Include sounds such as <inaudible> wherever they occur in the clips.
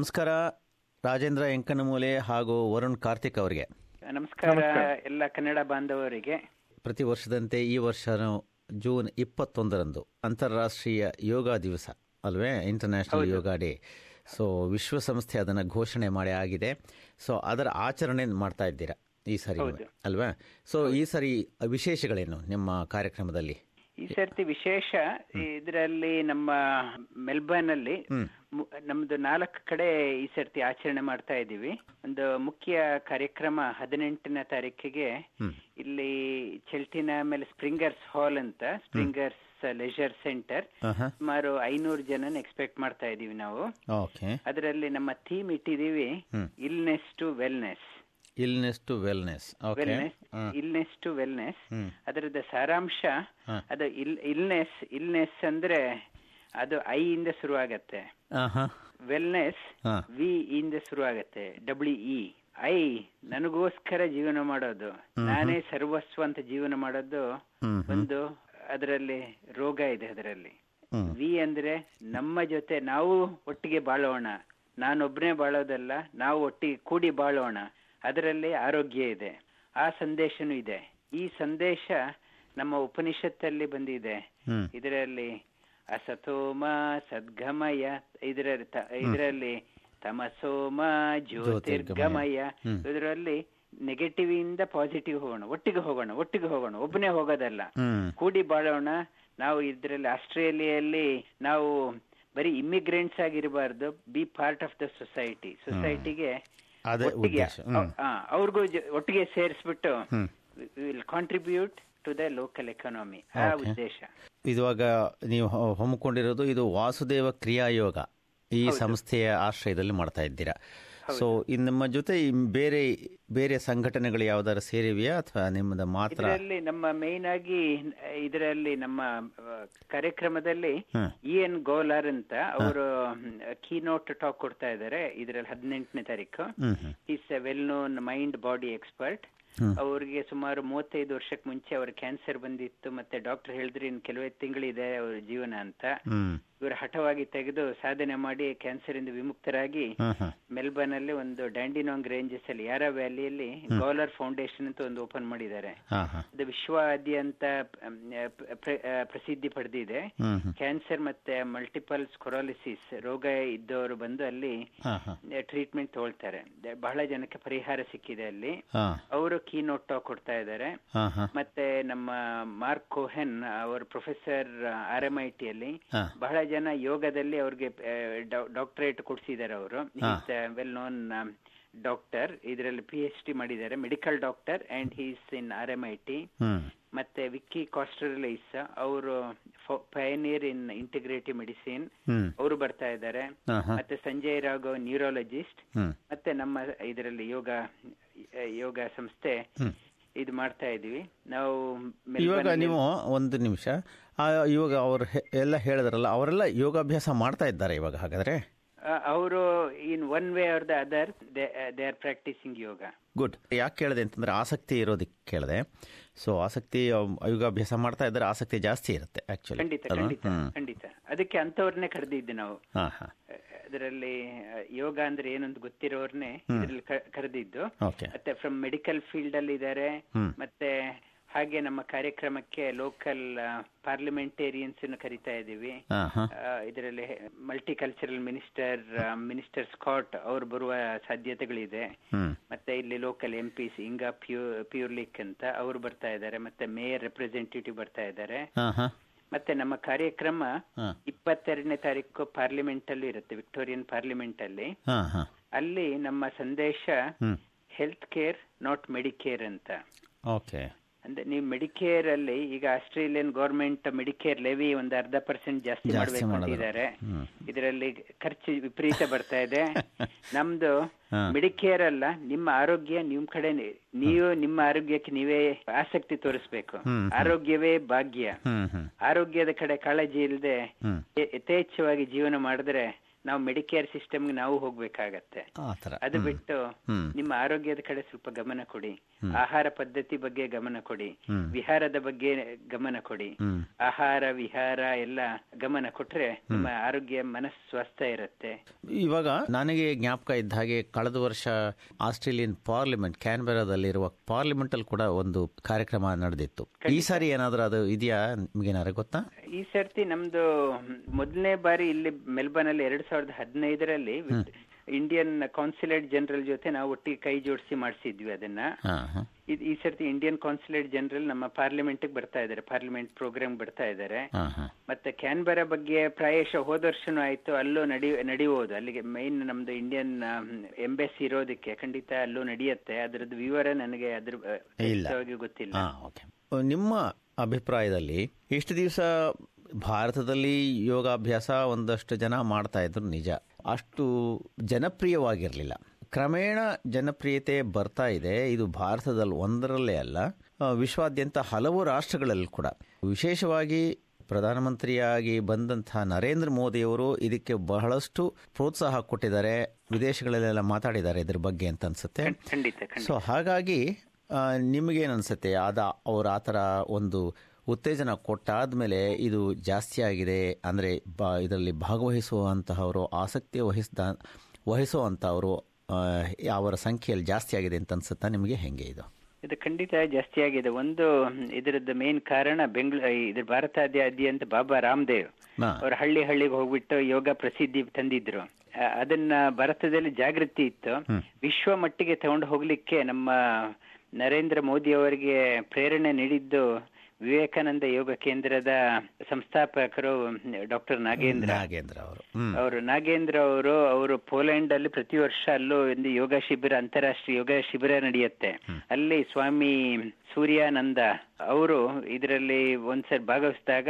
ನಮಸ್ಕಾರ ರಾಜೇಂದ್ರ ಎಂಕನಮೂಲೆ ಹಾಗೂ ವರುಣ್ ಕಾರ್ತಿಕ್ ಅವರಿಗೆ. ನಮಸ್ಕಾರ ಎಲ್ಲ ಕನ್ನಡ ಬಾಂಧವರಿಗೆ. ಪ್ರತಿ ವರ್ಷದಂತೆ ಈ ವರ್ಷ ಜೂನ್ ಇಪ್ಪತ್ತೊಂದರಂದು ಅಂತಾರಾಷ್ಟ್ರೀಯ ಯೋಗ ದಿವಸ ಅಲ್ವೇ? ಇಂಟರ್ನ್ಯಾಷನಲ್ ಯೋಗ ಡೇ. ಸೊ ವಿಶ್ವಸಂಸ್ಥೆ ಅದನ್ನು ಘೋಷಣೆ ಮಾಡಿ ಆಗಿದೆ. ಸೊ ಅದರ ಆಚರಣೆ ಮಾಡ್ತಾ ಇದ್ದೀರಾ ಈ ಸರಿ ಅಲ್ವಾ? ಸೊ ಈ ಸರಿ ವಿಶೇಷಗಳೇನು ನಿಮ್ಮ ಕಾರ್ಯಕ್ರಮದಲ್ಲಿ? ಈ ಸರ್ತಿ ವಿಶೇಷ ಇದರಲ್ಲಿ ನಮ್ಮ ಮೆಲ್ಬರ್ನ್ ಅಲ್ಲಿ ನಮ್ದು ನಾಲ್ಕು ಕಡೆ ಈ ಸರ್ತಿ ಆಚರಣೆ ಮಾಡ್ತಾ ಇದ್ದೀವಿ. ಒಂದು ಮುಖ್ಯ ಕಾರ್ಯಕ್ರಮ ಹದಿನೆಂಟನೇ ತಾರೀಕಿಗೆ ಇಲ್ಲಿ ಚೆಲ್ಟಿನ ಮೇಲೆ ಸ್ಪ್ರಿಂಗರ್ಸ್ ಹಾಲ್ ಅಂತ ಸ್ಪ್ರಿಂಗರ್ಸ್ ಲೆಜರ್ ಸೆಂಟರ್. ಸುಮಾರು ಐನೂರು ಜನನ ಎಕ್ಸ್ಪೆಕ್ಟ್ ಮಾಡ್ತಾ ಇದೀವಿ ನಾವು. ಅದರಲ್ಲಿ ನಮ್ಮ theme ಇಟ್ಟಿದೀವಿ illness to wellness. Illness to wellness. Wellness illness to wellness. ಅದರದ ಸಾರಾಂಶ ಅದು ಇಲ್ ಇಲ್ನೆಸ್ ಇಲ್ನೆಸ್ ಅಂದ್ರೆ ಅದು ಐ ಇಂದ ಶುರುವಾಗತ್ತೆ. ಆಹಾ. ವೆಲ್ನೆಸ್. ವಿ ಇಂದ ಶುರುವಾಗತ್ತೆ. W E. ಐ ನನಗೋಸ್ಕರ ಜೀವನ ಮಾಡೋದು. ನಾನೇ ಸರ್ವಸ್ವ ಅಂತ ಜೀವನ ಮಾಡೋದು. ಒಂದು ಅದರಲ್ಲಿ ರೋಗ ಇದೆ ಅದರಲ್ಲಿ. ವಿ ಅಂದ್ರೆ ನಮ್ಮ ಜೊತೆ ನಾವು ಒಟ್ಟಿಗೆ ಬಾಳೋಣ. ನಾನೊಬ್ಬನೇ ಬಾಳೋದಲ್ಲ ನಾವು ಒಟ್ಟಿಗೆ ಕೂಡಿ ಬಾಳೋಣ. ಅದರಲ್ಲಿ ಆರೋಗ್ಯ ಇದೆ. ಆ ಸಂದೇಶನೂ ಇದೆ. ಈ ಸಂದೇಶ ನಮ್ಮ ಉಪನಿಷತ್ತಲ್ಲಿ ಬಂದಿದೆ. ಇದರಲ್ಲಿ ಅಸತೋಮ ಸದ್ಗಮಯ ಇದರ ಇದರಲ್ಲಿ ತಮಸೋಮ ಜ್ಯೋತಿರ್ಗಮಯ. ಇದರಲ್ಲಿ ನೆಗೆಟಿವ್ ಇಂದ ಪಾಸಿಟಿವ್ ಹೋಗೋಣ ಒಟ್ಟಿಗೆ ಹೋಗೋಣ ಒಟ್ಟಿಗೆ ಹೋಗೋಣ ಒಬ್ಬನೇ ಹೋಗೋದಲ್ಲ. ಕೂಡಿ ಬಾಳೋಣ. ನಾವು ಇದರಲ್ಲಿ ಆಸ್ಟ್ರೇಲಿಯಲ್ಲಿ ನಾವು ಬರೀ immigrants ಆಗಿರಬಾರ್ದು be part of the society ಸೊಸೈಟಿಗೆ ಒಟ್ಟಿಗೆ ಅವ್ರಿಗೂ ಒಟ್ಟಿಗೆ ಸೇರಿಸ್ಬಿಟ್ಟು will contribute to the local economy ಆ ಉದ್ದೇಶ. ಇವಾಗ ನೀವು ಹೊಮ್ಮಿಕೊಂಡಿರೋದು ಹಮ್ಮಿಕೊಂಡಿರೋದು ಇದು ವಾಸುದೇವ ಕ್ರಿಯಾಯೋಗ ಈ ಸಂಸ್ಥೆಯ ಆಶ್ರಯದಲ್ಲಿ ಮಾಡ್ತಾ ಇದ್ದೀರಾ. ಸೊ ಇನ್ ನಿಮ್ಮ ಜೊತೆ ಬೇರೆ ಬೇರೆ ಸಂಘಟನೆಗಳು ಯಾವ್ದಾದ್ರು ಸೇರಿವೆಯಾ ಅಥವಾ ನಿಮ್ಮದ ಮಾತ್ರ? ಇದರಲ್ಲಿ ನಮ್ಮ ಮೇನ್ ಆಗಿ ಇದರಲ್ಲಿ ನಮ್ಮ ಕಾರ್ಯಕ್ರಮದಲ್ಲಿ ಇ ಎನ್ ಗೋಲಾರ್ ಅಂತ ಅವರು ಕೀನೋಟ್ ಟಾಕ್ ಕೊಡ್ತಾ ಇದ್ದಾರೆ ಇದರಲ್ಲಿ ಹದಿನೆಂಟನೇ ತಾರೀಕು. Is a well known mind body expert ಅವ್ರಿಗೆ ಸುಮಾರು ಮೂವತ್ತೈದು ವರ್ಷಕ್ಕೆ ಮುಂಚೆ ಅವ್ರ ಕ್ಯಾನ್ಸರ್ ಬಂದಿತ್ತು. ಮತ್ತೆ ಡಾಕ್ಟರ್ ಹೇಳಿದ್ರು ಇನ್ ಕೆಲವೇ ತಿಂಗಳಿದೆ ಅವ್ರ ಜೀವನ ಅಂತ. ಇವರು ಹಠವಾಗಿ ತೆಗೆದು ಸಾಧನೆ ಮಾಡಿ ಕ್ಯಾನ್ಸರ್ ಇಂದ ವಿಮುಕ್ತರಾಗಿ ಮೆಲ್ಬರ್ನ್ ಅಲ್ಲಿ ಒಂದು ಡ್ಯಾಂಡಿನಾಂಗ್ ರೇಂಜಸ್ ಅಲ್ಲಿ ಯಾರ ವ್ಯಾಲಿಯಲ್ಲಿ ಗೋಲರ್ ಫೌಂಡೇಶನ್ ಅಂತ ಒಂದು ಓಪನ್ ಮಾಡಿದ್ದಾರೆ. ಇದು ವಿಶ್ವಾದ್ಯಂತ ಪ್ರಸಿದ್ಧಿ ಪಡೆದಿದೆ. ಕ್ಯಾನ್ಸರ್ ಮತ್ತೆ ಮಲ್ಟಿಪಲ್ ಸ್ಕೊರಾಲಿಸಿಸ್ ರೋಗ ಇದ್ದವರು ಬಂದು ಅಲ್ಲಿ ಟ್ರೀಟ್ಮೆಂಟ್ ತಗೊಳ್ತಾರೆ. ಬಹಳ ಜನಕ್ಕೆ ಪರಿಹಾರ ಸಿಕ್ಕಿದೆ ಅಲ್ಲಿ. ಅವರು ಕೀ ನೋಟ್ ಟಾಕ್ ಕೊಡ್ತಾ ಇದ್ದಾರೆ ಮತ್ತೆ ನಮ್ಮ ಮಾರ್ಕ್ ಕೋಹೆನ್ ಅವರು ಪ್ರೊಫೆಸರ್ ಆರ್ ಎಂ ಐ ಟಿಯಲ್ಲಿ. ಬಹಳ ಜನ ಯೋಗದಲ್ಲಿ ಅವ್ರಿಗೆ ಡಾಕ್ಟರೇಟ್ ಕೊಡಿಸಿದ್ದಾರೆ ಅವರು. ವೆಲ್ ನೋನ್ ಡಾಕ್ಟರ್ ಇದರಲ್ಲಿ ಪಿ ಎಚ್ ಡಿ ಮಾಡಿದ್ದಾರೆ medical doctor and he's in R M I T ಮತ್ತೆ ವಿಕ್ಕಿ ಕಾಸ್ಟ್ರಲೈಸ್ ಅವರು ಪಯನಿಯರ್ ಇನ್ ಇಂಟಿಗ್ರೇಟಿವ್ ಮೆಡಿಸಿನ್ ಅವರು ಬರ್ತಾ ಇದ್ದಾರೆ. ಮತ್ತೆ ಸಂಜಯ್ ರಾಘವ್ ನ್ಯೂರಾಲಜಿಸ್ಟ್ ಮತ್ತೆ ನಮ್ಮ ಇದರಲ್ಲಿ ಯೋಗ ಯೋಗ ಸಂಸ್ಥೆ ಇದು ಮಾಡ್ತಾ ಇದೀವಿ. ನಾವು ಇವಾಗ ನೀವು ಒಂದು ನಿಮಿಷ. ಇವಾಗ ಅವರು ಎಲ್ಲ ಹೇಳಿದ್ರಲ್ಲ ಅವರೆಲ್ಲ ಯೋಗಾಭ್ಯಾಸ ಮಾಡ್ತಾ ಇದ್ದಾರೆ ಇವಾಗ ಹಾಗಾದ್ರೆ? ಅವರು in one way or the other they are practising yoga. Good. ಯಾಕೆ ಕೇಳಿದೆ ಅಂತಂದ್ರೆ ಆಸಕ್ತಿ ಇರೋದಕ್ಕೆ ಕೇಳಿದೆ. ಸೊ ಆಸಕ್ತಿ ಯೋಗಾಭ್ಯಾಸ ಮಾಡ್ತಾ ಇದ್ದಾರೆ ಆಸಕ್ತಿ ಜಾಸ್ತಿ ಇರುತ್ತೆ ಆಕ್ಚುಲಿ ಖಂಡಿತ ಖಂಡಿತ ಖಂಡಿತ. ಅದಕ್ಕೆ ಅಂತವ್ರನ್ನೇ ಕರೆದಿದ್ದು ನಾವು. ಅದರಲ್ಲಿ ಯೋಗ ಅಂದ್ರೆ ಏನಂತ ಗೊತ್ತಿರೋರ್ನೆ ಇದರಲ್ಲಿ ಕರೆದಿದ್ದು. ಮತ್ತೆ ಫ್ರಮ್ ಮೆಡಿಕಲ್ ಫೀಲ್ಡ್ ಅಲ್ಲಿ ಇದ್ದಾರೆ ಮತ್ತೆ ಹಾಗೆ ನಮ್ಮ ಕಾರ್ಯಕ್ರಮಕ್ಕೆ ಲೋಕಲ್ ಪಾರ್ಲಿಮೆಂಟೇರಿಯನ್ಸ್ ಕರಿತಾ ಇದ್ದೀವಿ. ಇದರಲ್ಲಿ multi cultural minister minister Scott ಅವರು ಬರುವ ಸಾಧ್ಯತೆಗಳಿದೆ. ಮತ್ತೆ ಇಲ್ಲಿ ಲೋಕಲ್ ಎಂ ಪಿಸ್ ಇಂಗಾ ಪ್ಯೂ ಪ್ಯೂರ್ಲಿಕ್ ಅಂತ ಅವರು ಬರ್ತಾ ಇದ್ದಾರೆ. ಮತ್ತೆ ಮೇಯರ್ ರೆಪ್ರೆಸೆಂಟೇಟಿವ್ ಬರ್ತಾ ಇದ್ದಾರೆ. ಮತ್ತೆ ನಮ್ಮ ಕಾರ್ಯಕ್ರಮ. ಇಪ್ಪತ್ತೆರಡನೇ ತಾರೀಕು ಪಾರ್ಲಿಮೆಂಟ್ ಅಲ್ಲಿ ಇರುತ್ತೆ ವಿಕ್ಟೋರಿಯನ್ ಪಾರ್ಲಿಮೆಂಟ್ ಅಲ್ಲಿ ಅಲ್ಲಿ ನಮ್ಮ ಸಂದೇಶ ಹೆಲ್ತ್ ಕೇರ್ ನಾಟ್ ಮೆಡಿಕೇರ್ ಅಂತ. ಓಕೆ ಅಂದ್ರೆ ನೀವು ಮೆಡಿಕೇರ್ ಅಲ್ಲಿ ಈಗ ಆಸ್ಟ್ರೇಲಿಯನ್ ಗೌರ್ಮೆಂಟ್ ಮೆಡಿಕೇರ್ ಲೆವಿ ಒಂದು ಅರ್ಧ ಪರ್ಸೆಂಟ್ ಜಾಸ್ತಿ ಮಾಡಬೇಕು. ಅಂತಿದ್ದಾರೆ ಇದರಲ್ಲಿ ಖರ್ಚು ವಿಪರೀತ ಬರ್ತಾ ಇದೆ. <laughs> ನಮ್ದು ಮೆಡಿಕೇರ್ ಅಲ್ಲ ನಿಮ್ಮ ಆರೋಗ್ಯ ನಿಮ್ ಕಡೆ ನೀವು ನಿಮ್ಮ ಆರೋಗ್ಯಕ್ಕೆ ನೀವೇ ಆಸಕ್ತಿ ತೋರಿಸ್ಬೇಕು. ಆರೋಗ್ಯವೇ ಭಾಗ್ಯ. ಆರೋಗ್ಯದ ಕಡೆ ಕಾಳಜಿ ಇಲ್ಲದೆ ಯಥೇಚ್ಛವಾಗಿ ಜೀವನ ಮಾಡಿದ್ರೆ ನಾವು ಮೆಡಿಕೇರ್ ಸಿಸ್ಟಮ್ಗೆ ನಾವು ಹೋಗ್ಬೇಕಾಗತ್ತೆ. ಅದು ಬಿಟ್ಟು ನಿಮ್ಮ ಆರೋಗ್ಯದ ಕಡೆ ಸ್ವಲ್ಪ ಗಮನ ಕೊಡಿ. ಆಹಾರ ಪದ್ಧತಿ ಬಗ್ಗೆ ಗಮನ ಕೊಡಿ. ವಿಹಾರದ ಬಗ್ಗೆ ಗಮನ ಕೊಡಿ. ಆಹಾರ ವಿಹಾರ ಎಲ್ಲ ಗಮನ ಕೊಟ್ರೆ ನಿಮ್ಮ ಆರೋಗ್ಯ ಮನಸ್ಸು ಸ್ವಸ್ಥ ಇರುತ್ತೆ. ಇವಾಗ ನನಗೆ ಜ್ಞಾಪಕ ಇದ್ದ ಹಾಗೆ ಕಳೆದ ವರ್ಷ ಆಸ್ಟ್ರೇಲಿಯನ್ ಪಾರ್ಲಿಮೆಂಟ್ ಕ್ಯಾನ್ಬೆರಾದಲ್ಲಿರುವ ಪಾರ್ಲಿಮೆಂಟ್ ಅಲ್ಲಿ ಕೂಡ ಒಂದು ಕಾರ್ಯಕ್ರಮ ನಡೆದಿತ್ತು. ಈ ಸಾರಿ ಏನಾದ್ರೂ ಅದು ಇದೆಯಾ? ನಿಮ್ಗೆ ಗೊತ್ತಾ? ಈ ಸರ್ತಿ ನಮ್ದು ಮೊದಲನೇ ಬಾರಿ ಇಲ್ಲಿ ಮೆಲ್ಬರ್ನ್ ಅಲ್ಲಿ ಎರಡ್ ಸಾವಿರದ ಹದಿನೈದರಲ್ಲಿ ಇಂಡಿಯನ್ ಕಾನ್ಸುಲೇಟ್ ಜನರಲ್ ಜೊತೆ ನಾವು ಒಟ್ಟಿಗೆ ಕೈ ಜೋಡಿಸಿ ಮಾಡಿಸಿದ್ವಿ ಅದನ್ನ. ಈ ಸರ್ತಿ ಇಂಡಿಯನ್ ಕಾನ್ಸುಲೇಟ್ ಜನರಲ್ ನಮ್ಮ ಪಾರ್ಲಿಮೆಂಟ್ ಬರ್ತಾ ಇದ್ದಾರೆ ಪಾರ್ಲಿಮೆಂಟ್ ಪ್ರೋಗ್ರಾಮ್ ಬರ್ತಾ ಇದ್ದಾರೆ. ಮತ್ತೆ ಕ್ಯಾನ್ಬರಾ ಬಗ್ಗೆ ಪ್ರಾಯಶಃ ಹೋದ ವರ್ಷನೂ ಆಯ್ತು ಅಲ್ಲೂ ನಡಿ ನಡೆಯುವುದು ಅಲ್ಲಿಗೆ ಮೈನ್ ನಮ್ದು ಇಂಡಿಯನ್ ಎಂಬೆಸಿ ಇರೋದಕ್ಕೆ ಖಂಡಿತ ಅಲ್ಲೂ ನಡೆಯುತ್ತೆ. ಅದರದ್ದು ವಿವರ ನನಗೆ ಅದ್ರ ಗೊತ್ತಿಲ್ಲ. ನಿಮ್ಮ ಅಭಿಪ್ರಾಯದಲ್ಲಿ ಇಷ್ಟು ದಿವಸ ಭಾರತದಲ್ಲಿ ಯೋಗಾಭ್ಯಾಸ ಒಂದಷ್ಟು ಜನ ಮಾಡ್ತಾ ಇದ್ರು ನಿಜ. ಅಷ್ಟು ಜನಪ್ರಿಯವಾಗಿರಲಿಲ್ಲ. ಕ್ರಮೇಣ ಜನಪ್ರಿಯತೆ ಬರ್ತಾ ಇದೆ. ಇದು ಭಾರತದಲ್ಲಿ ಒಂದರಲ್ಲೇ ಅಲ್ಲ ವಿಶ್ವಾದ್ಯಂತ ಹಲವು ರಾಷ್ಟ್ರಗಳಲ್ಲಿ ಕೂಡ. ವಿಶೇಷವಾಗಿ ಪ್ರಧಾನಮಂತ್ರಿಯಾಗಿ ಬಂದಂತಹ ನರೇಂದ್ರ ಮೋದಿಯವರು ಇದಕ್ಕೆ ಬಹಳಷ್ಟು ಪ್ರೋತ್ಸಾಹ ಕೊಟ್ಟಿದ್ದಾರೆ. ವಿದೇಶಗಳಲ್ಲೆಲ್ಲ ಮಾತಾಡಿದ್ದಾರೆ ಇದ್ರ ಬಗ್ಗೆ ಅಂತ ಅನ್ಸುತ್ತೆ. ಸೊ ಹಾಗಾಗಿ ನಿಮಗೇನ್ ಅನ್ಸುತ್ತೆ? ಆದ ಅವ್ರು ಆ ಥರ ಒಂದು ಉತ್ತೇಜನ ಕೊಟ್ಟಾದ ಮೇಲೆ ಇದು ಜಾಸ್ತಿ ಆಗಿದೆ ಅಂದರೆ ಬ ಇದರಲ್ಲಿ ಭಾಗವಹಿಸುವಂತಹವರು ಆಸಕ್ತಿ ವಹಿಸ್ದ ವಹಿಸುವಂಥವರು ಅವರ ಸಂಖ್ಯೆಯಲ್ಲಿ ಜಾಸ್ತಿ ಆಗಿದೆ ಅಂತ ಅನ್ಸುತ್ತಾ ನಿಮಗೆ ಹೆಂಗೆ ಇದು? ಇದು ಖಂಡಿತ ಜಾಸ್ತಿ ಆಗಿದೆ ಒಂದು ಇದರದ್ದು ಮೇನ್ ಕಾರಣ ಬೆಂಗಳೂರು ಇದ್ರ ಭಾರತಾದ್ಯಾದ್ಯಂತ ಬಾಬಾ ರಾಮದೇವ್. ಅವ್ರ ಹಳ್ಳಿ ಹಳ್ಳಿಗೆ ಹೋಗ್ಬಿಟ್ಟು ಯೋಗ ಪ್ರಸಿದ್ಧಿ ತಂದಿದ್ರು. ಅದನ್ನ ಭಾರತದಲ್ಲಿ ಜಾಗೃತಿ ಇತ್ತು. ವಿಶ್ವ ಮಟ್ಟಿಗೆ ತಗೊಂಡು ಹೋಗ್ಲಿಕ್ಕೆ ನಮ್ಮ ನರೇಂದ್ರ ಮೋದಿ ಅವರಿಗೆ ಪ್ರೇರಣೆ ನೀಡಿದ್ದು ವಿವೇಕಾನಂದ ಯೋಗ ಕೇಂದ್ರದ ಸಂಸ್ಥಾಪಕರು ಡಾಕ್ಟರ್ ನಾಗೇಂದ್ರ. ನಾಗೇಂದ್ರ ಅವರು. ಅವರು ನಾಗೇಂದ್ರ ಅವರು ಅವರು ಪೋಲೆಂಡ್ ಅಲ್ಲಿ ಪ್ರತಿ ವರ್ಷ ಅಲ್ಲೂ ಒಂದು ಯೋಗ ಶಿಬಿರ ಅಂತಾರಾಷ್ಟ್ರೀಯ ಯೋಗ ಶಿಬಿರ ನಡೆಯುತ್ತೆ. ಅಲ್ಲಿ ಸ್ವಾಮಿ ಸೂರ್ಯಾನಂದ ಅವರು ಇದರಲ್ಲಿ ಒಂದ್ಸರಿ ಭಾಗವಹಿಸಿದಾಗ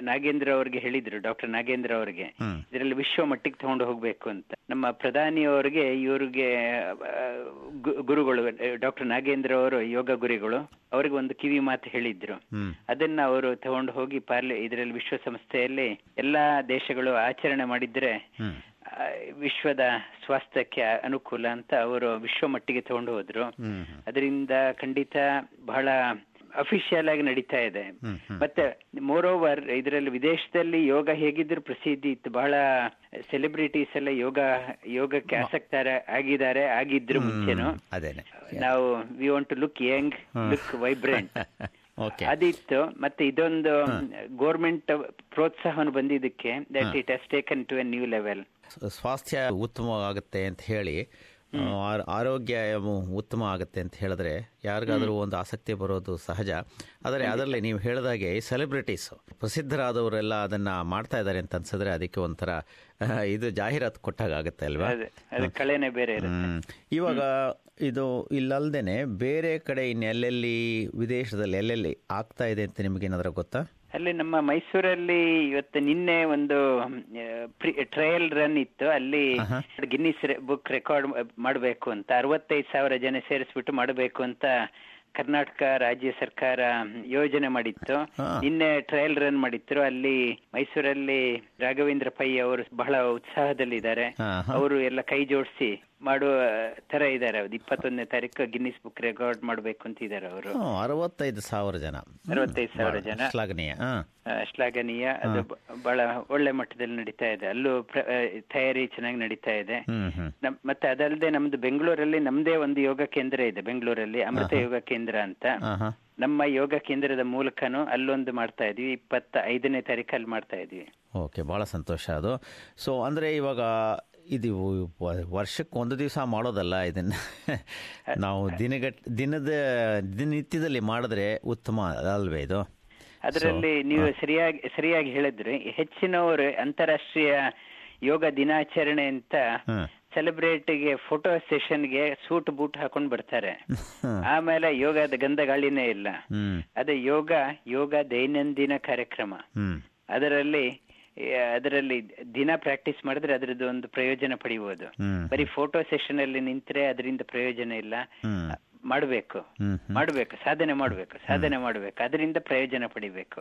ನಾಗೇಂದ್ರ ಅವರಿಗೆ ಹೇಳಿದ್ರು ಡಾಕ್ಟರ್ ನಾಗೇಂದ್ರ ಅವರಿಗೆ. ಇದರಲ್ಲಿ ವಿಶ್ವ ಮಟ್ಟಿಗೆ ತಗೊಂಡು ಹೋಗ್ಬೇಕು ಅಂತ. ನಮ್ಮ ಪ್ರಧಾನಿ ಅವರಿಗೆ ಇವರಿಗೆ ಗುರುಗಳು ಡಾಕ್ಟರ್ ನಾಗೇಂದ್ರ ಅವರು ಯೋಗ ಗುರಿಗಳು ಅವ್ರಿಗೆ ಒಂದು ಕಿವಿ ಮಾತು ಹೇಳಿದ್ರು. ಅದನ್ನ ಅವರು ತಗೊಂಡು ಹೋಗಿ ಪಾರ್ಲಿ ಇದರಲ್ಲಿ ವಿಶ್ವಸಂಸ್ಥೆಯಲ್ಲಿ ಎಲ್ಲಾ ದೇಶಗಳು ಆಚರಣೆ ಮಾಡಿದ್ರೆ ವಿಶ್ವದ ಸ್ವಾಸ್ಥ್ಯಕ್ಕೆ ಅನುಕೂಲ ಅಂತ ಅವರು ವಿಶ್ವ ಮಟ್ಟಿಗೆ ತಗೊಂಡು ಹೋದ್ರು. ಅದರಿಂದ ಖಂಡಿತ ಬಹಳ ಅಫಿಷಿಯಲ್ ಆಗಿ ನಡೀತಾ ಇದೆ. ಮತ್ತೆ ಮೋರ್ ಓವರ್ ಇದರಲ್ಲಿ ವಿದೇಶದಲ್ಲಿ ಯೋಗ ಹೇಗಿದ್ರು ಪ್ರಸಿದ್ಧಿ ಇತ್ತು. ಬಹಳ ಸೆಲೆಬ್ರಿಟೀಸ್ ಎಲ್ಲ ಯೋಗ ಯೋಗಕ್ಕೆ ಆಸಕ್ತರ ಆಗಿದ್ದಾರೆ ಆಗಿದ್ರು ಮುಂಚೆನು. ನಾವು we want to look young look vibrant ಅದಿತ್ತು. ಮತ್ತೆ ಇದೊಂದು ಗೋರ್ಮೆಂಟ್ ಪ್ರೋತ್ಸಾಹವನ್ನು ಬಂದಿದ್ದಕ್ಕೆ that it has taken to a new level ಸ್ವಾಸ್ಥ್ಯ ಉತ್ತಮವಾಗುತ್ತೆ ಅಂತ ಹೇಳಿ ಆರೋಗ್ಯ ಉತ್ತಮ ಆಗುತ್ತೆ ಅಂತ ಹೇಳಿದ್ರೆ ಯಾರಿಗಾದರೂ ಒಂದು ಆಸಕ್ತಿ ಬರೋದು ಸಹಜ. ಆದರೆ ಅದರಲ್ಲಿ ನೀವು ಹೇಳಿದಾಗೆ ಸೆಲೆಬ್ರಿಟೀಸ್ ಪ್ರಸಿದ್ಧರಾದವರೆಲ್ಲ ಅದನ್ನ ಮಾಡ್ತಾ ಇದ್ದಾರೆ ಅಂತ ಅನ್ಸಿದ್ರೆ ಅದಕ್ಕೆ ಒಂಥರ ಇದು ಜಾಹೀರಾತು ಕೊಟ್ಟಾಗ ಆಗುತ್ತೆ ಅಲ್ವಾ? ಬೇರೆ. ಇವಾಗ ಇದು ಇಲ್ಲಲ್ದೇನೆ ಬೇರೆ ಕಡೆ ಇನ್ನೆಲ್ಲೆಲ್ಲಿ ವಿದೇಶದಲ್ಲಿ ಎಲ್ಲೆಲ್ಲಿ ಆಗ್ತಾ ಇದೆ ಅಂತ ನಿಮಗೇನಾದ್ರೂ ಗೊತ್ತಾ? ಅಲ್ಲಿ ನಮ್ಮ ಮೈಸೂರಲ್ಲಿ ಇವತ್ತು ನಿನ್ನೆ ಒಂದು ಟ್ರಯಲ್ ರನ್ ಇತ್ತು. ಅಲ್ಲಿ ಗಿನ್ನಿಸ್ ಬುಕ್ ರೆಕಾರ್ಡ್ ಮಾಡಬೇಕು ಅಂತ ಅರವತ್ತೈದು ಸಾವಿರ ಜನ ಸೇರಿಸ್ಬಿಟ್ಟು ಮಾಡಬೇಕು ಅಂತ ಕರ್ನಾಟಕ ರಾಜ್ಯ ಸರ್ಕಾರ ಯೋಜನೆ ಮಾಡಿತ್ತು. ನಿನ್ನೆ ಟ್ರಯಲ್ ರನ್ ಮಾಡಿದ್ರು. ಅಲ್ಲಿ ಮೈಸೂರಲ್ಲಿ ರಾಘವೇಂದ್ರ ಪೈ ಅವರು ಬಹಳ ಉತ್ಸಾಹದಲ್ಲಿದ್ದಾರೆ. ಅವರು ಎಲ್ಲ ಕೈ ಜೋಡಿಸಿ ಮಾಡುವ ತರ ಇದ್ದಾರೆ ಅವ್ರು. ಇಪ್ಪತ್ತೊಂದನೇ ತಾರೀಕು ಗಿನ್ನಿಸ್ ಬುಕ್ ರೆಕಾರ್ಡ್ ಮಾಡಬೇಕು ಅಂತ ಇದ್ದಾರೆ ಅವರು. ಅರವತ್ತೈದು ಸಾವಿರ ಜನ. ಅರವತ್ತೈದು ಸಾವಿರ ಜನ. ಶ್ಲಾಘನೀಯ. ಶ್ಲಾಘನೀಯ. ಅದು ಬಹಳ ಒಳ್ಳೆ ಮಟ್ಟದಲ್ಲಿ ನಡೀತಾ ಇದೆ. ಅಲ್ಲೂ ತಯಾರಿ ಚೆನ್ನಾಗಿ ನಡೀತಾ ಇದೆ. ಮತ್ತೆ ಅದಲ್ಲದೆ ನಮ್ದು ಬೆಂಗಳೂರಲ್ಲಿ ನಮ್ದೇ ಒಂದು ಯೋಗ ಕೇಂದ್ರ ಇದೆ ಬೆಂಗಳೂರಲ್ಲಿ ಅಮೃತ ಯೋಗ ಕೇಂದ್ರ ಅಂತ. ನಮ್ಮ ಯೋಗ ಕೇಂದ್ರದ ಮೂಲಕನು ಅಲ್ಲೊಂದು ಮಾಡ್ತಾ ಇದೀವಿ. ಇಪ್ಪತ್ತ ಐದನೇ ತಾರೀಕು ಅಲ್ಲಿ ಮಾಡ್ತಾ ಇದೀವಿ. ಓಕೆ ಬಹಳ ಸಂತೋಷ ಅದು. ಸೊ ಅಂದ್ರೆ ಇವಾಗ ಇದು ವರ್ಷಕ್ಕೆ ಒಂದು ದಿವಸ ಮಾಡೋದಲ್ಲ ಇದನ್ನು. ನಾವು ದಿನಗಟ್ ದಿನದ ದಿನನಿತ್ಯದಲ್ಲಿ ಮಾಡಿದ್ರೆ ಉತ್ತಮ ಅಲ್ವೇ ಇದು? ಅದರಲ್ಲಿ ನೀವು ಸರಿಯಾಗಿ ಸರಿಯಾಗಿ ಹೇಳಿದ್ರಿ. ಹೆಚ್ಚಿನವರು ಅಂತಾರಾಷ್ಟ್ರೀಯ ಯೋಗ ದಿನಾಚರಣೆ ಅಂತ ಸೆಲೆಬ್ರೇಟಿಗೆ ಫೋಟೋ ಸೆಷನ್ಗೆ ಸೂಟ್ ಬೂಟ್ ಹಾಕೊಂಡು ಬರ್ತಾರೆ. ಆಮೇಲೆ ಯೋಗದ ಗಂಧಗಾಳಿನೇ ಇಲ್ಲ. ಹ್ಮ್. ಅದೇ ಯೋಗ ಯೋಗ ದೈನಂದಿನ ಕಾರ್ಯಕ್ರಮ. ಅದರಲ್ಲಿ ಅದರಲ್ಲಿ ದಿನ ಪ್ರಾಕ್ಟೀಸ್ ಮಾಡಿದ್ರೆ ಅದರದ್ದು ಒಂದು ಪ್ರಯೋಜನ ಪಡಿಬಹುದು ಬರೀ ಫೋಟೋ ಸೆಷನ್ ಅಲ್ಲಿ ನಿಂತ್ರೆ ಅದರಿಂದ ಪ್ರಯೋಜನ ಇಲ್ಲ. ಮಾಡಬೇಕು. ಮಾಡಬೇಕು ಸಾಧನೆ ಮಾಡಬೇಕು ಸಾಧನೆ ಮಾಡಬೇಕು. ಅದರಿಂದ ಪ್ರಯೋಜನ ಪಡಿಬೇಕು.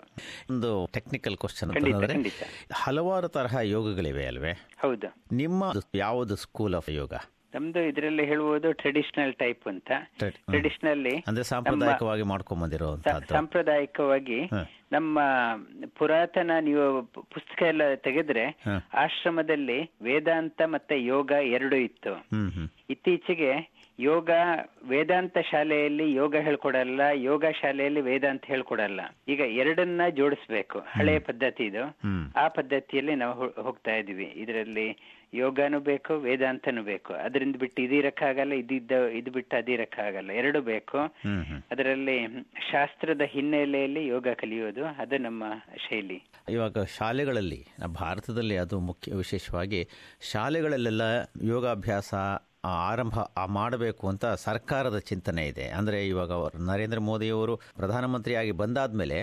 ಒಂದು ಟೆಕ್ನಿಕಲ್ ಕ್ವಶನ್. ಹಲವಾರು ತರಹ ಯೋಗಗಳಿವೆ ಅಲ್ವೇ? ಹೌದು. ನಿಮ್ಮ ಯಾವುದು ಸ್ಕೂಲ್ ಆಫ್ ಯೋಗ? ನಮ್ದು ಇದರಲ್ಲಿ ಹೇಳುವುದು ಟ್ರೆಡಿಷನಲ್ ಟೈಪ್ ಅಂತ. ಟ್ರೆಡಿಷನಲ್ಲಿ ಅಂದ್ರೆ ಸಾಂಪ್ರದಾಯಿಕವಾಗಿ ಮಾಡ್ಕೊಂಡ್ ಸಾಂಪ್ರದಾಯಿಕವಾಗಿ ನಮ್ಮ ಪುರಾತನ ನೀವು ಪುಸ್ತಕ ಎಲ್ಲ ತೆಗೆದ್ರೆ ಆಶ್ರಮದಲ್ಲಿ ವೇದಾಂತ ಮತ್ತೆ ಯೋಗ ಎರಡು ಇತ್ತು. ಇತ್ತೀಚೆಗೆ ಯೋಗ ವೇದಾಂತ ಶಾಲೆಯಲ್ಲಿ ಯೋಗ ಹೇಳ್ಕೊಡಲ್ಲ ಯೋಗ ಶಾಲೆಯಲ್ಲಿ ವೇದಾಂತ ಹೇಳ್ಕೊಡಲ್ಲ. ಈಗ ಎರಡನ್ನ ಜೋಡಿಸ್ಬೇಕು. ಹಳೆಯ ಪದ್ಧತಿ ಇದು. ಆ ಪದ್ಧತಿಯಲ್ಲಿ ನಾವು ಹೋಗ್ತಾ ಇದೀವಿ. ಇದರಲ್ಲಿ ಯೋಗನೂ ಬೇಕು ವೇದಾಂತನೂ ಬೇಕು. ಅದರಿಂದ ಬಿಟ್ಟು ಇದಿರಕ್ಕಾಗಲ್ಲ ಇದಿದ್ದ ಇದು ಬಿಟ್ಟು ಅದಿರಕ್ಕಾಗಲ್ಲ ಎರಡು ಬೇಕು. ಅದರಲ್ಲಿ ಶಾಸ್ತ್ರದ ಹಿನ್ನೆಲೆಯಲ್ಲಿ ಯೋಗ ಕಲಿಯೋದು ಅದು ನಮ್ಮ ಶೈಲಿ. ಇವಾಗ ಶಾಲೆಗಳಲ್ಲಿ ಭಾರತದಲ್ಲಿ ಅದು ಮುಖ್ಯ ವಿಶೇಷವಾಗಿ ಶಾಲೆಗಳಲ್ಲೆಲ್ಲ ಯೋಗಾಭ್ಯಾಸ ಆರಂಭ ಮಾಡಬೇಕು ಅಂತ ಸರ್ಕಾರದ ಚಿಂತನೆ ಇದೆ. ಅಂದ್ರೆ ಇವಾಗ ಅವರು ನರೇಂದ್ರ ಮೋದಿಯವರು ಪ್ರಧಾನಮಂತ್ರಿಯಾಗಿ ಬಂದಾದ್ಮೇಲೆ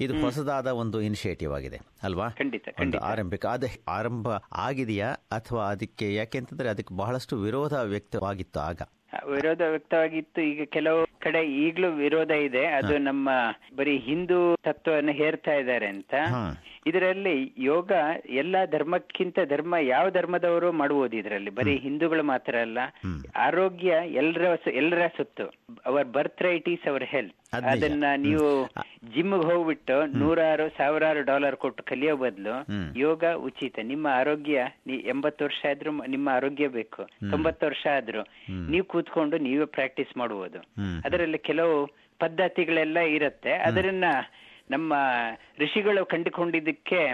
ಇದು ಹೊಸದಾದ ಒಂದು ಇನಿಷಿಯೇಟಿವ್ ಆಗಿದೆ ಅಲ್ವಾ? ಖಂಡಿತ ಒಂದು ಆರಂಭಿಕ. ಅದೇ ಆರಂಭ ಆಗಿದೆಯಾ ಅಥವಾ ಅದಕ್ಕೆ ಯಾಕೆಂತಂದ್ರೆ ಅದಕ್ಕೆ ಬಹಳಷ್ಟು ವಿರೋಧ ವ್ಯಕ್ತವಾಗಿತ್ತು ಆಗ? ವಿರೋಧ ವ್ಯಕ್ತವಾಗಿತ್ತು. ಈಗ ಕೆಲವು ಕಡೆ ಈಗಲೂ ವಿರೋಧ ಇದೆ. ಅದು ನಮ್ಮ ಬರೀ ಹಿಂದೂ ತತ್ವವನ್ನು ಹೇರ್ತಾ ಇದ್ದಾರೆ ಅಂತ. ಇದರಲ್ಲಿ ಯೋಗ ಎಲ್ಲ ಧರ್ಮಕ್ಕಿಂತ ಧರ್ಮ ಯಾವ ಧರ್ಮದವರು ಮಾಡುವುದು ಇದರಲ್ಲಿ? ಬರೀ ಹಿಂದೂಗಳು ಮಾತ್ರ ಅಲ್ಲ ಆರೋಗ್ಯ ಎಲ್ಲರ ಎಲ್ಲರ ಸುತ್ತು. Our birth right is our health. ಅದನ್ನ ನೀವು ಜಿಮ್ಗೆ ಹೋಗ್ಬಿಟ್ಟು ನೂರಾರು ಸಾವಿರಾರು ಡಾಲರ್ ಕೊಟ್ಟು ಕಲಿಯೋ ಬದಲು ಯೋಗ ಉಚಿತ. ನಿಮ್ಮ ಆರೋಗ್ಯ ನೀ ಎಂಬತ್ತು ವರ್ಷ ಆದ್ರೂ ನಿಮ್ಮ ಆರೋಗ್ಯ ಬೇಕು. ತೊಂಬತ್ತು ವರ್ಷ ಆದ್ರೂ ನೀವು ಕೂತ್ಕೊಂಡು ನೀವೇ ಪ್ರಾಕ್ಟೀಸ್ ಮಾಡುವುದು. ಅದರಲ್ಲಿ ಕೆಲವು ಪದ್ಧತಿಗಳೆಲ್ಲ ಇರುತ್ತೆ. ಅದನ್ನ ನಮ್ಮ ಋಷಿಗಳು ಕಂಡುಕೊಂಡಿದ್ದಕ್ಕೆ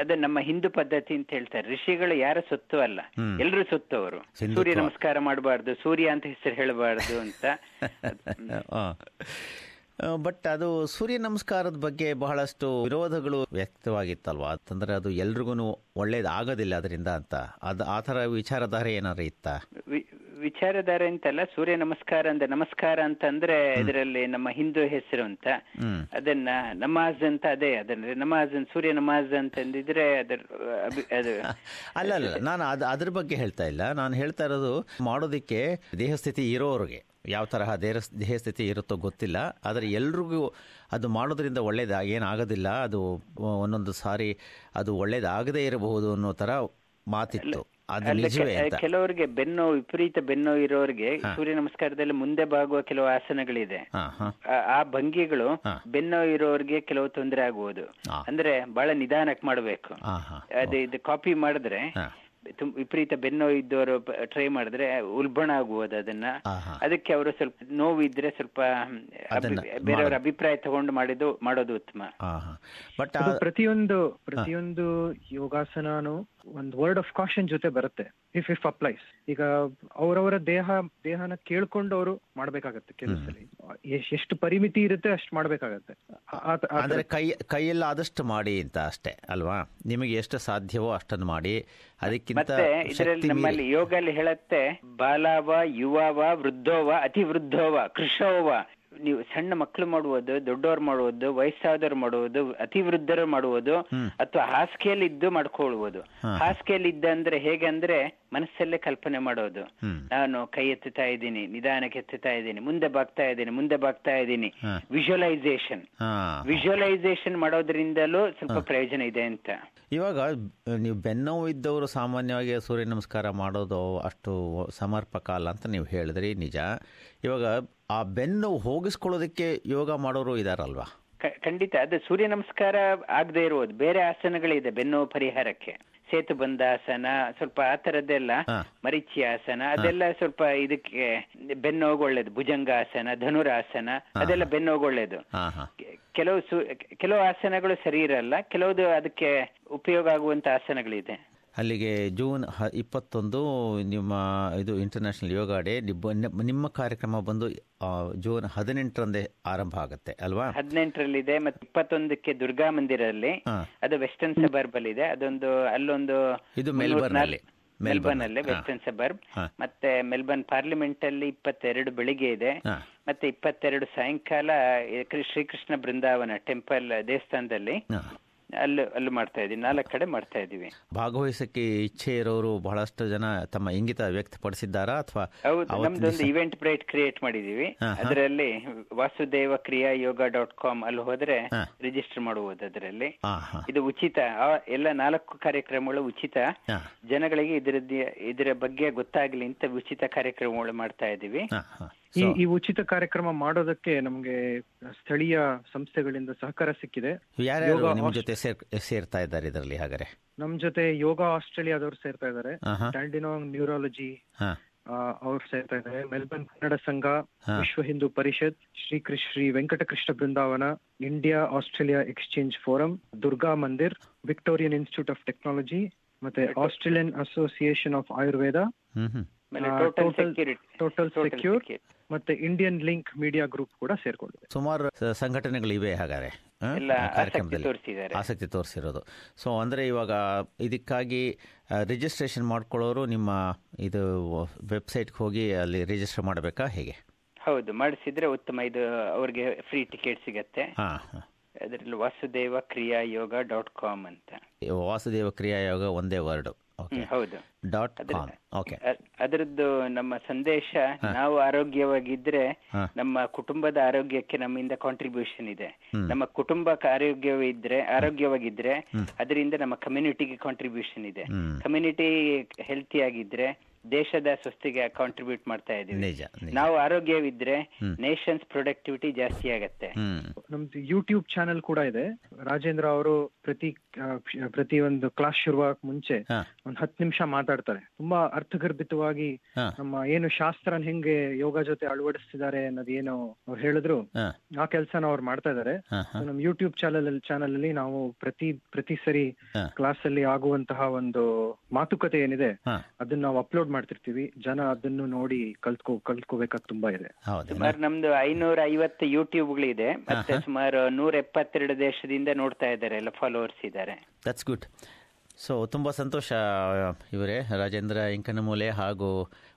ಅದು ನಮ್ಮ ಹಿಂದೂ ಪದ್ಧತಿ ಅಂತ ಹೇಳ್ತಾರೆ. ಋಷಿಗಳು ಯಾರ ಸೊತ್ತು ಅಲ್ಲ. ಎಲ್ಲರೂ ಸೊತ್ತು ಅವರು ಸೂರ್ಯ ನಮಸ್ಕಾರ ಮಾಡಬಾರ್ದು ಸೂರ್ಯ ಅಂತ ಹೆಸರು ಹೇಳಬಾರ್ದು ಅಂತ. <laughs> ಬಟ್ ಅದು ಸೂರ್ಯ ನಮಸ್ಕಾರದ ಬಗ್ಗೆ ಬಹಳಷ್ಟು ವಿರೋಧಗಳು ವ್ಯಕ್ತವಾಗಿತ್ತಲ್ವಾ? ಅಂತಂದ್ರೆ ಅದು ಎಲ್ರಿಗೂ ಒಳ್ಳೇದಾಗೋದಿಲ್ಲ ಅದರಿಂದ ಅಂತ. ಅದು ಆ ಥರ ವಿಚಾರಧಾರೆ ಏನಾರು ಇತ್ತ? ವಿಚಾರಧಾರೆ ಅಂತಲ್ಲ ಸೂರ್ಯ ನಮಸ್ಕಾರ ಅಂದ್ರೆ ನಮಸ್ಕಾರ ಅಂತಂದ್ರೆ ಇದರಲ್ಲಿ ನಮ್ಮ ಹಿಂದೂ ಹೆಸರು ಅಂತ. ಅದನ್ನ ನಮಾಜ್ ಅಂತ ಅದೇ ಅದನ್ನ ನಮಾಜ್ ಸೂರ್ಯ ನಮಾಜ್ ಅಂತಂದಿದ್ರೆ ಅದರ ಅದು <laughs> ಅಲ್ಲ ಅಲ್ಲ ನಾನು ಅದು ಅದ್ರ ಬಗ್ಗೆ ಹೇಳ್ತಾ ಇಲ್ಲ. ನಾನು ಹೇಳ್ತಾ ಇರೋದು ಮಾಡೋದಿಕ್ಕೆ ದೇಹಸ್ಥಿತಿ ಇರೋರಿಗೆ. ಯಾವ ತರಹ ದೇಹ ದೇಹಸ್ಥಿತಿ ಇರುತ್ತೋ ಗೊತ್ತಿಲ್ಲ. ಆದರೆ ಎಲ್ರಿಗೂ ಅದು ಮಾಡೋದ್ರಿಂದ ಒಳ್ಳೇದ ಏನಾಗೋದಿಲ್ಲ ಅದು ಒಂದೊಂದು ಸಾರಿ ಅದು ಒಳ್ಳೇದಾಗದೇ ಇರಬಹುದು ಅನ್ನೋ ತರ ಮಾತಿತ್ತು. ಕೆಲವರಿಗೆ ಬೆನ್ನು ವಿಪರೀತ ಬೆನ್ನು ಇರೋರಿಗೆ ಸೂರ್ಯ ನಮಸ್ಕಾರದಲ್ಲಿ ಮುಂದೆ ಬಾಗುವ ಕೆಲವು ಆಸನಗಳಿದೆ. ಆ- ಭಂಗಿಗಳು ಬೆನ್ನೋ ಇರೋರಿಗೆ ಕೆಲವು ತೊಂದರೆ ಆಗುವುದು. ಅಂದ್ರೆ ಬಹಳ ನಿಧಾನಕ್ಕೆ ಮಾಡಬೇಕು. ಅದೇ ಇದು ಕಾಪಿ ಮಾಡಿದ್ರೆ ವಿಪರೀತ ಬೆನ್ನೋವು ಇದ್ದವರು ಟ್ರೈ ಮಾಡಿದ್ರೆ ಉಲ್ಬಣ ಆಗುವುದು ಅದನ್ನ. ಅದಕ್ಕೆ ಅವರು ಸ್ವಲ್ಪ ನೋವು ಇದ್ರೆ ಸ್ವಲ್ಪ ಬೇರೆಯವರ ಅಭಿಪ್ರಾಯ ತಗೊಂಡು ಮಾಡಿದ್ದು ಮಾಡೋದು ಉತ್ತಮ. ಬಟ್ ಪ್ರತಿಯೊಂದು ಪ್ರತಿಯೊಂದು ಯೋಗಾಸನನು ಒಂದು ವರ್ಡ್ ಆಫ್ ಕಾಷನ್ ಜೊತೆ ಬರುತ್ತೆ. ಇಫ್ ಇಫ್ ಅಪ್ಲೈಸ್ ಈಗ ಅವರವರ ದೇಹ ದೇಹನ ಕೇಳ್ಕೊಂಡು ಅವರು ಮಾಡ್ಬೇಕಾಗತ್ತೆ ಕೆಲಸದಲ್ಲಿ. ಎಷ್ಟು ಪರಿಮಿತಿ ಇರುತ್ತೆ ಅಷ್ಟು ಮಾಡ್ಬೇಕಾಗತ್ತೆ. ಅಂದ್ರೆ ಕೈ ಕೈಯಲ್ಲಿ ಆದಷ್ಟು ಮಾಡಿ ಅಂತ ಅಷ್ಟೇ ಅಲ್ವಾ? ನಿಮಗೆ ಎಷ್ಟು ಸಾಧ್ಯವೋ ಅಷ್ಟನ್ನು ಮಾಡಿ. ಅದಕ್ಕಿಂತ ಮತ್ತೆ ಇದರಲ್ಲಿ ನಮ್ಮಲ್ಲಿ ನಮ್ಮಲ್ಲಿ ಯೋಗಲ್ಲಿ ಹೇಳತ್ತೆ ಬಾಲವ ಯುವವ ವೃದ್ಧೋವ ಅತಿ ವೃದ್ಧೋವ ಕೃಷೋವ. ನೀವು ಸಣ್ಣ ಮಕ್ಕಳು ಮಾಡುವುದು ದೊಡ್ಡವರು ಮಾಡುವುದು ವಯಸ್ಸಾದವ್ರು ಮಾಡುವುದು ಅತಿ ವೃದ್ಧರು ಮಾಡುವುದು ಅಥವಾ ಹಾಸಿಗೆಯಲ್ಲಿ ಇದ್ದು ಮಾಡ್ಕೊಳ್ಳುವುದು ಹಾಸಿಗೆಯಲ್ಲಿ ಇದ್ದ ಅಂದ್ರೆ ಹೇಗೆ ಅಂದ್ರೆ ಮನಸ್ಸಲ್ಲೇ ಕಲ್ಪನೆ ಮಾಡೋದು. ನಾನು ಕೈ ಎತ್ತುತ್ತಾ ಇದ್ದೀನಿ ನಿಧಾನಕ್ಕೆ ಎತ್ತುತ್ತಾ ಇದ್ದೀನಿ ಮುಂದೆ ಬಾಗ್ತಾ ಇದ್ದೀನಿ ಮುಂದೆ ಬಾಗ್ತಾ ಇದ್ದೀನಿ. ವಿಜುವಲೈಸೇಷನ್ ವಿಜುವಲೈಸೇಷನ್ ಮಾಡೋದ್ರಿಂದಲೂ ಸ್ವಲ್ಪ ಪ್ರಯೋಜನ ಇದೆ ಅಂತ. ಇವಾಗ ನೀವು ಬೆನ್ನೋವು ಇದ್ದವರು ಸಾಮಾನ್ಯವಾಗಿ ಸೂರ್ಯ ನಮಸ್ಕಾರ ಮಾಡೋದು ಅಷ್ಟು ಸಮರ್ಪಕ ಅಲ್ಲ ಅಂತ ನೀವು ಹೇಳಿದ್ರಿ ನಿಜ. ಇವಾಗ ಆ ಬೆನ್ನು ಹೋಗಿಸ್ಕೊಳ್ಳೋದಕ್ಕೆ ಯೋಗ ಮಾಡೋರು ಇದಾರಲ್ವಾ? ಖಂಡಿತ. ಅದು ಸೂರ್ಯ ನಮಸ್ಕಾರ ಆಗದೆ ಇರುವುದು ಬೇರೆ ಆಸನಗಳಿದೆ ಬೆನ್ನು ಪರಿಹಾರಕ್ಕೆ. ಸೇತು ಬಂದಾಸನ ಸ್ವಲ್ಪ ಆ ತರದ್ದೆಲ್ಲ ಆಸನ ಅದೆಲ್ಲ ಸ್ವಲ್ಪ ಇದಕ್ಕೆ ಬೆನ್ನೋಗ್ ಒಳ್ಳೇದು ಭುಜಂಗಾಸನ ಧನುರಾಸನ ಅದೆಲ್ಲ ಬೆನ್ನೋಗ್ ಒಳ್ಳೇದು ಹಾ ಹಾ. ಕೆಲವು ಕೆಲವು ಆಸನಗಳು ಸರಿ ಇರಲ್ಲ. ಕೆಲವು ಅದಕ್ಕೆ ಉಪಯೋಗ ಆಗುವಂತ ಆಸನಗಳಿದೆ. ಅಲ್ಲಿಗೆ ಜೂನ್ ಹ ಇಪ್ಪತ್ತೊಂದು ನಿಮ್ಮ ಇದು ಇಂಟರ್ನ್ಯಾಷನಲ್ ಯೋಗ ಡೇ ನಿಮ್ಮ- ಕಾರ್ಯಕ್ರಮ ಬಂದು ಜೂನ್ ಹದಿನೆಂಟರಂದೇ ಆರಂಭ ಆಗುತ್ತೆ ಅಲ್ವಾ? ಹದಿನೆಂಟರಲ್ಲಿದೆ ಮತ್ತೆ ಇಪ್ಪತ್ತೊಂದಕ್ಕೆ ದುರ್ಗಾ ಮಂದಿರಲ್ಲಿ. ಹಾ. ಅದು ವೆಸ್ಟರ್ನ್ ಸಬರ್ಬ್ ಅಲ್ಲಿ ಇದೆ ಅದೊಂದು ಅಲ್ಲೊಂದು ಇದು ಮೆಲ್ಬರ್ನ್ ಅಲ್ಲಿ. ಮೆಲ್ಬರ್ನ್ ಅಲ್ಲಿ. ವೆಸ್ಟರ್ನ್ ಸಬರ್ಬ್ ಮತ್ತೆ ಮೆಲ್ಬರ್ನ್ ಪಾರ್ಲಿಮೆಂಟ್ ಅಲ್ಲಿ ಇಪ್ಪತ್ತೆರಡು ಬೆಳಿಗ್ಗೆ ಇದೆ. ಮತ್ತೆ ಇಪ್ಪತ್ತೆರಡು ಸಾಯಂಕಾಲ ಶ್ರೀಕೃಷ್ಣ ಬೃಂದಾವನ ಟೆಂಪಲ್ ದೇವಸ್ಥಾನದಲ್ಲಿ. ಅಲ್ಲೂ ಅಲ್ಲಿ ಮಾಡ್ತಾ ಇದ್ದೀವಿ. ನಾಲ್ಕು ಕಡೆ ಮಾಡ್ತಾ ಇದ್ದೀವಿ. ಭಾಗವಹಿಸಕ್ಕೆ ಇಚ್ಛೆ ಇರೋರು ಬಹಳಷ್ಟು ಜನ ತಮ್ಮ ಇಂಗಿತ ವ್ಯಕ್ತಪಡಿಸಿದ್ದಾರಾ ಅಥವಾ ನಮ್ದೊಂದು ಇವೆಂಟ್ ಬ್ರೈಟ್ ಕ್ರಿಯೇಟ್ ಮಾಡಿದೀವಿ ಅದರಲ್ಲಿ ವಾಸುದೇವ ಕ್ರಿಯಾ ಯೋಗ ಡಾಟ್ ಕಾಮ್ ಅಲ್ಲಿ ಹೋದ್ರೆ ರಿಜಿಸ್ಟರ್ ಮಾಡಬಹುದು ಅದರಲ್ಲಿ ಇದು ಉಚಿತ ಎಲ್ಲ ನಾಲ್ಕು ಕಾರ್ಯಕ್ರಮಗಳು ಉಚಿತ. ಜನಗಳಿಗೆ ಇದರ ಇದರ ಬಗ್ಗೆ ಗೊತ್ತಾಗ್ಲಿ ಅಂತ ಉಚಿತ ಕಾರ್ಯಕ್ರಮಗಳು ಮಾಡ್ತಾ ಹಾ. ಈ ಈ ಉಚಿತ ಕಾರ್ಯಕ್ರಮ ಮಾಡೋದಕ್ಕೆ ನಮಗೆ ಸ್ಥಳೀಯ ಸಂಸ್ಥೆಗಳಿಂದ ಸಹಕಾರ ಸಿಕ್ಕಿದೆ. ನಿಮ್ಮ ಜೊತೆ ಸೇರ್ತಾ ಇದ್ದಾರೆ ಇದರಲ್ಲಿ ಹಾಗಾದ್ರೆ? ನಮ್ ಜೊತೆ ಯೋಗ ಆಸ್ಟ್ರೇಲಿಯಾದವ್ರು ಸೇರ್ತಾ ಇದ್ದಾರೆ. ಆಹಾ. ನ್ಯೂರಾಲಜಿ ಆ ಅವ್ರು ಸೇರ್ತಾ ಇದ್ದಾರೆ. Melbourne Kannada Sangha Vishwa Hindu Parishad Shri Krishna Shri Venkatakrishna Brindavan India Australia exchange forum Durga Mandir Victorian Institute of Technology ಮತ್ತೆ Australian association of Ayurveda. Total security total secure ಮತ್ತೆ ಇಂಡಿಯನ್ ಲಿಂಕ್ ಮೀಡಿಯಾ ಗ್ರೂಪ್ ಕೂಡ ಸೇರ್ಕೊಂಡಿದೆ. ಸುಮಾರು ಸಂಘಟನೆಗಳು ಸಂಘಟನೆಗಳಿವೆ ಹಾಗಾದ್ರೆ ಆಸಕ್ತಿ ಕಾರ್ಯಕ್ರಮದಲ್ಲಿ. ಆಸಕ್ತಿ ತೋರಿಸಿರೋದು. ಸೊ ಅಂದ್ರೆ ಇವಾಗ ಇದಕ್ಕಾಗಿ ರಿಜಿಸ್ಟ್ರೇಷನ್ ಮಾಡ್ಕೊಳ್ಳೋರು ನಿಮ್ಮ ಇದು ವೆಬ್ಸೈಟ್ಗೆ ಹೋಗಿ ಅಲ್ಲಿ ರಿಜಿಸ್ಟರ್ ಮಾಡಬೇಕಾ ಹೇಗೆ? ಹೌದು ಮಾಡಿಸಿದ್ರೆ ಉತ್ತಮ. ಇದು ಅವ್ರಿಗೆ ಫ್ರೀ ಟಿಕೆಟ್ ಸಿಗತ್ತೆ. ಹಾಂ ಹಾಂ. ಅದರಲ್ಲಿ ವಾಸುದೇವ ಕ್ರಿಯಾ ಯೋಗ ಡಾಟ್ ಕಾಮ್ ಅಂತ. ವಾಸುದೇವ ಕ್ರಿಯಾಯೋಗ ಒಂದೇ ವರ್ಡ್ ಹೌದು. ಡಾಟ್ ಓಕೆ ಅದರದ್ದು ನಮ್ಮ ಸಂದೇಶ ನಾವು ಆರೋಗ್ಯವಾಗಿದ್ರೆ ನಮ್ಮ ಕುಟುಂಬದ ಆರೋಗ್ಯಕ್ಕೆ ನಮ್ಮಿಂದ ಕಾಂಟ್ರಿಬ್ಯೂಷನ್ ಇದೆ. ನಮ್ಮ ಕುಟುಂಬಕ್ಕೆ ಆರೋಗ್ಯವಿದ್ರೆ ಆರೋಗ್ಯವಾಗಿದ್ರೆ ಅದರಿಂದ ನಮ್ಮ ಕಮ್ಯುನಿಟಿಗೆ ಕಾಂಟ್ರಿಬ್ಯೂಷನ್ ಇದೆ. ಕಮ್ಯುನಿಟಿ ಹೆಲ್ತಿ ಆಗಿದ್ರೆ ದೇಶದ ಸ್ವಸ್ತಿಗೆ ಕಾಂಟ್ರಿಬ್ಯೂಟ್ ಮಾಡ್ತಾ ಇದೀವಿ. ನಾವು ಆರೋಗ್ಯವಿದ್ರೆ ನೇಷನ್ಸ್ ಪ್ರೊಡಕ್ಟಿವಿಟಿ ಜಾಸ್ತಿ ಆಗತ್ತೆ. ನಮ್ದು ಯೂಟ್ಯೂಬ್ ಚಾನೆಲ್ ಕೂಡ ಇದೆ. ರಾಜೇಂದ್ರ ಅವರು ಪ್ರತಿ ಪ್ರತಿ ಒಂದು ಕ್ಲಾಸ್ ಶುರುವಾಗ ಮುಂಚೆ ಒಂದ್ ಹತ್ತು ನಿಮಿಷ ಮಾತಾಡ್ತಾರೆ. ತುಂಬಾ ಅರ್ಥಗರ್ಭಿತವಾಗಿ ನಮ್ಮ ಏನು ಶಾಸ್ತ್ರ ಹೆಂಗೆ ಯೋಗ ಜೊತೆ ಅಳವಡಿಸ್ತಿದ್ದಾರೆ ಅನ್ನೋದು ಏನು ಅವ್ರು ಹೇಳಿದ್ರು. ಆ ಕೆಲಸನ ಅವ್ರು ಮಾಡ್ತಾ ಇದಾರೆ. ನಮ್ ಯೂಟ್ಯೂಬ್ ಚಾನಲ್ ಚಾನಲ್ ಅಲ್ಲಿ ನಾವು ಪ್ರತಿ ಪ್ರತಿ ಸರಿ. ಕ್ಲಾಸ್ ಅಲ್ಲಿ ಆಗುವಂತಹ ಒಂದು ಮಾತುಕತೆ ಏನಿದೆ ಅದನ್ನ ನಾವು ಅಪ್ಲೋಡ್ ಮಾಡ್ತಿರ್ತೀವಿ. ಜನ ಅದನ್ನು ನೋಡಿ ಕಲ್ತ್ಕೋ ಕಲ್ತ್ಕೋಬೇಕಾದ್ ತುಂಬಾ ಇದೆ. ಹೌದು ಸುಮಾರು ನಮ್ದು ಐನೂರ ಐವತ್ತು ಯೂಟ್ಯೂಬ್ಗಳಿದೆ ಮತ್ತೆ ಸುಮಾರು ನೂರ ಎಪ್ಪತ್ತೆರಡು ದೇಶದಿಂದ ನೋಡ್ತಾ ಇದ್ದಾರೆ ಎಲ್ಲ ಫಾಲೋವರ್ಸ್ ಇದ್ದಾರೆ. ದಟ್ಸ್ ಗುಡ್ ಸೊ ತುಂಬ ಸಂತೋಷ ಇವರೇ ರಾಜೇಂದ್ರ ಇಂಕನಮೂಲೆ ಹಾಗೂ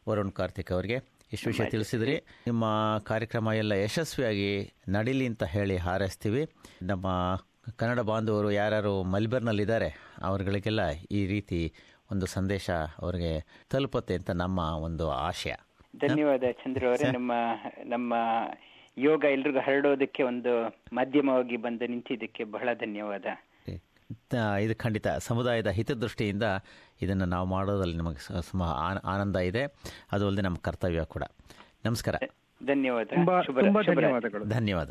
ವರುಣ್ ಕಾರ್ತಿಕ್ ಅವರಿಗೆ. ಇಷ್ಟು ವಿಷಯ ತಿಳಿಸಿದ್ರಿ. ನಿಮ್ಮ ಕಾರ್ಯಕ್ರಮ ಎಲ್ಲ ಯಶಸ್ವಿಯಾಗಿ ನಡೀಲಿ ಅಂತ ಹೇಳಿ ಹಾರೈಸ್ತೀವಿ. ನಮ್ಮ ಕನ್ನಡ ಬಾಂಧವರು ಯಾರ್ಯಾರು ಮಲ್ಬರ್ನಲ್ಲಿದ್ದಾರೆ ಅವರುಗಳಿಗೆಲ್ಲ ಈ ರೀತಿ ಒಂದು ಸಂದೇಶ ಅವರಿಗೆ ತಲುಪುತ್ತೆ ಅಂತ ನಮ್ಮ ಒಂದು ಆಶಯ. ಧನ್ಯವಾದ ಚಂದ್ರ ಅವರೇ. ನಮ್ಮ ನಮ್ಮ ಯೋಗ ಎಲ್ರಿಗೂ ಹರಡೋದಕ್ಕೆ ಒಂದು ಮಾಧ್ಯಮವಾಗಿ ಬಂದು ನಿಂತಿದ್ದಕ್ಕೆ ಬಹಳ ಧನ್ಯವಾದ. ಇದು ಖಂಡಿತ ಸಮುದಾಯದ ಹಿತದೃಷ್ಟಿಯಿಂದ ಇದನ್ನು ನಾವು ಮಾಡೋದ್ರಲ್ಲಿ ನಮಗೆ ಸುಮ ಆನಂದ ಇದೆ. ಅದು ಅಲ್ಲದೆ ನಮ್ಮ ಕರ್ತವ್ಯ ಕೂಡ. ನಮಸ್ಕಾರ. ಧನ್ಯವಾದ. ತುಂಬಾ ತುಂಬಾ ಶುಭರಾತ್ರಿ. ಧನ್ಯವಾದಗಳು. ಧನ್ಯವಾದ